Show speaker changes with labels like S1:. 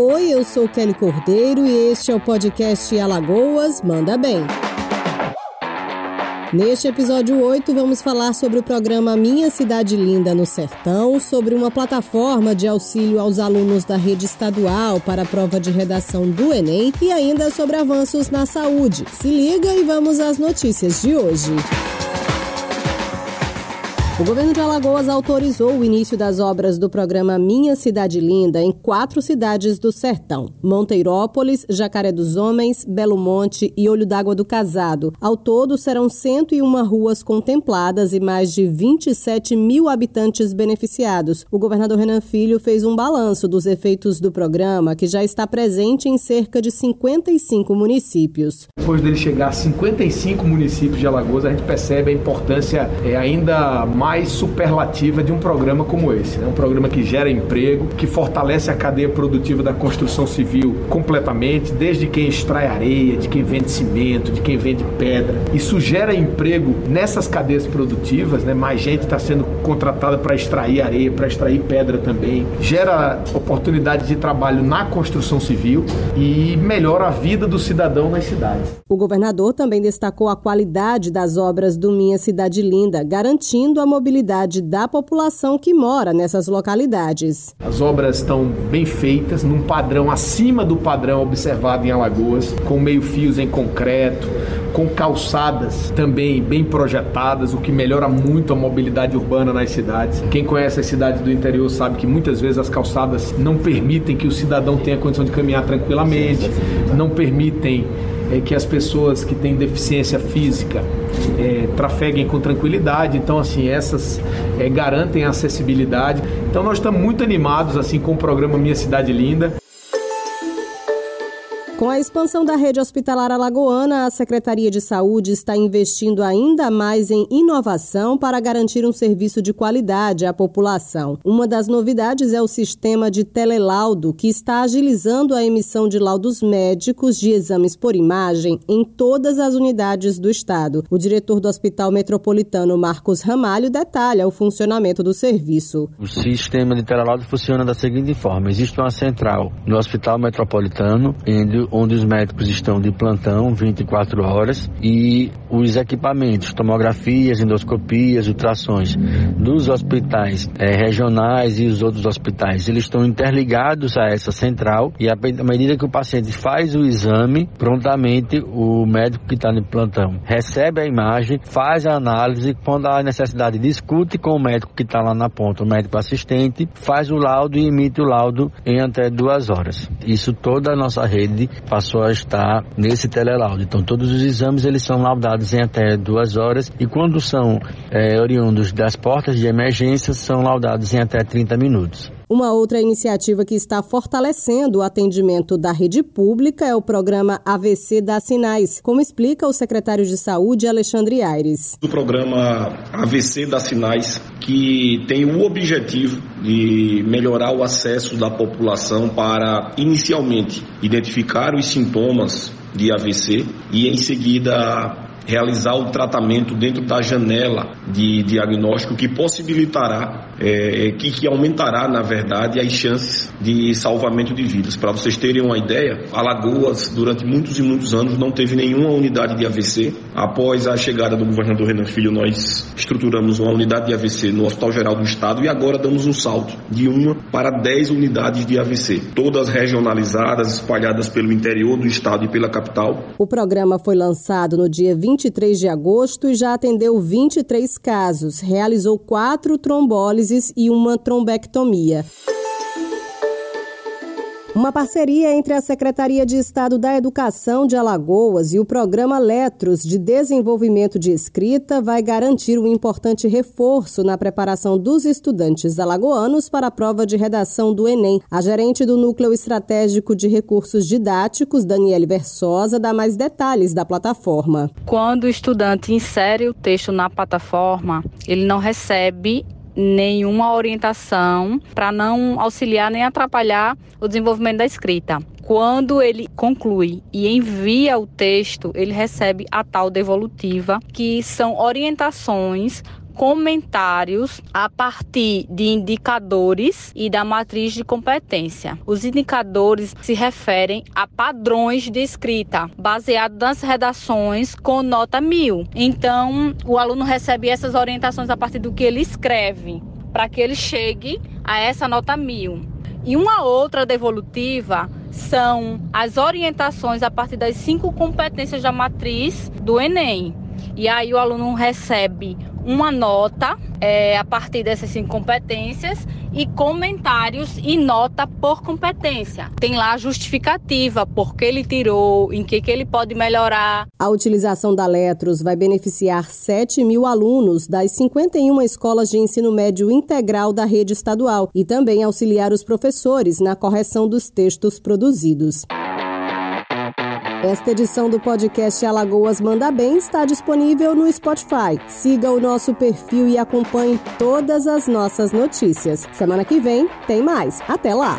S1: Oi, eu sou Kelly Cordeiro e este é o podcast Alagoas Manda Bem. Neste episódio 8, vamos falar sobre o programa Minha Cidade Linda no Sertão, sobre uma plataforma de auxílio aos alunos da rede estadual para a prova de redação do Enem e ainda sobre avanços na saúde. Se liga e vamos às notícias de hoje. O governo de Alagoas autorizou o início das obras do programa Minha Cidade Linda em quatro cidades do sertão: Monteirópolis, Jacaré dos Homens, Belo Monte e Olho d'Água do Casado. Ao todo, serão 101 ruas contempladas e mais de 27 mil habitantes beneficiados. O governador Renan Filho fez um balanço dos efeitos do programa, que já está presente em cerca de 55 municípios.
S2: Depois dele chegar a 55 municípios de Alagoas, a gente percebe a importância é, ainda mais mais superlativa de um programa como esse. É um programa que gera emprego, que fortalece a cadeia produtiva da construção civil completamente, desde quem extrai areia, de quem vende cimento, de quem vende pedra. Isso gera emprego nessas cadeias produtivas, né? mais gente está sendo contratada para extrair areia, para extrair pedra também. Gera oportunidade de trabalho na construção civil e melhora a vida do cidadão nas cidades.
S1: O governador também destacou a qualidade das obras do Minha Cidade Linda, garantindo a mobilidade da população que mora nessas localidades.
S2: As obras estão bem feitas, num padrão acima do padrão observado em Alagoas, com meio-fios em concreto, com calçadas também bem projetadas, o que melhora muito a mobilidade urbana nas cidades. Quem conhece as cidades do interior sabe que muitas vezes as calçadas não permitem que o cidadão tenha condição de caminhar tranquilamente, não permitem é, que as pessoas que têm deficiência física é, trafeguem com tranquilidade. Então, assim, essas é, garantem a acessibilidade. Então, nós estamos muito animados assim com o programa Minha Cidade Linda.
S1: Com a expansão da rede hospitalar alagoana, a Secretaria de Saúde está investindo ainda mais em inovação para garantir um serviço de qualidade à população. Uma das novidades é o sistema de telelaudo, que está agilizando a emissão de laudos médicos de exames por imagem em todas as unidades do estado. O diretor do Hospital Metropolitano, Marcos Ramalho, detalha o funcionamento do serviço.
S3: O sistema de telelaudo funciona da seguinte forma: existe uma central no Hospital Metropolitano, onde os médicos estão de plantão 24 horas e os equipamentos, tomografias, endoscopias, ultrassons dos hospitais é, regionais e os outros hospitais, eles estão interligados a essa central e à medida que o paciente faz o exame, prontamente o médico que está no plantão recebe a imagem, faz a análise, quando há necessidade discute com o médico que está lá na ponta, o médico assistente, faz o laudo e emite o laudo em até duas horas. Isso toda a nossa rede passou a estar nesse telelaudo. Então todos os exames eles são laudados em até duas horas e quando são é, oriundos das portas de emergência são laudados em até 30 minutos.
S1: Uma outra iniciativa que está fortalecendo o atendimento da rede pública é o programa AVC da Sinais, como explica o secretário de Saúde, Alexandre Aires.
S4: O programa AVC da Sinais, que tem o objetivo de melhorar o acesso da população para, inicialmente, identificar os sintomas de AVC e, em seguida, realizar o tratamento dentro da janela de diagnóstico que possibilitará, é, que, que aumentará, na verdade, as chances de salvamento de vidas. Para vocês terem uma ideia, Alagoas, durante muitos e muitos anos, não teve nenhuma unidade de AVC. Após a chegada do governador Renan Filho, nós estruturamos uma unidade de AVC no Hospital Geral do Estado e agora damos um salto de uma para dez unidades de AVC, todas regionalizadas, espalhadas pelo interior do estado e pela capital.
S1: O programa foi lançado no dia 20 23 de agosto e já atendeu 23 casos, realizou quatro e uma trombectomia. Uma parceria entre a Secretaria de Estado da Educação de Alagoas e o Programa Letros de Desenvolvimento de Escrita vai garantir um importante reforço na preparação dos estudantes alagoanos para a prova de redação do Enem. A gerente do Núcleo Estratégico de Recursos Didáticos, Daniele Versosa, dá mais detalhes da plataforma.
S5: Quando o estudante insere o texto na plataforma, ele não recebe nenhuma orientação para não auxiliar nem atrapalhar o desenvolvimento da escrita. Quando ele conclui e envia o texto, ele recebe a tal devolutiva, que são orientações comentários a partir de indicadores e da matriz de competência. Os indicadores se referem a padrões de escrita, baseado nas redações com nota mil. Então, o aluno recebe essas orientações a partir do que ele escreve, para que ele chegue a essa nota mil. E uma outra devolutiva são as orientações a partir das cinco competências da matriz do Enem. E aí o aluno recebe uma nota é, a partir dessas cinco competências e comentários e nota por competência. Tem lá a justificativa, por que ele tirou, em que, que ele pode melhorar.
S1: A utilização da Letros vai beneficiar 7 mil alunos das 51 escolas de ensino médio integral da rede estadual e também auxiliar os professores na correção dos textos produzidos. Esta edição do podcast Alagoas Manda Bem está disponível no Spotify. Siga o nosso perfil e acompanhe todas as nossas notícias. Semana que vem tem mais. Até lá!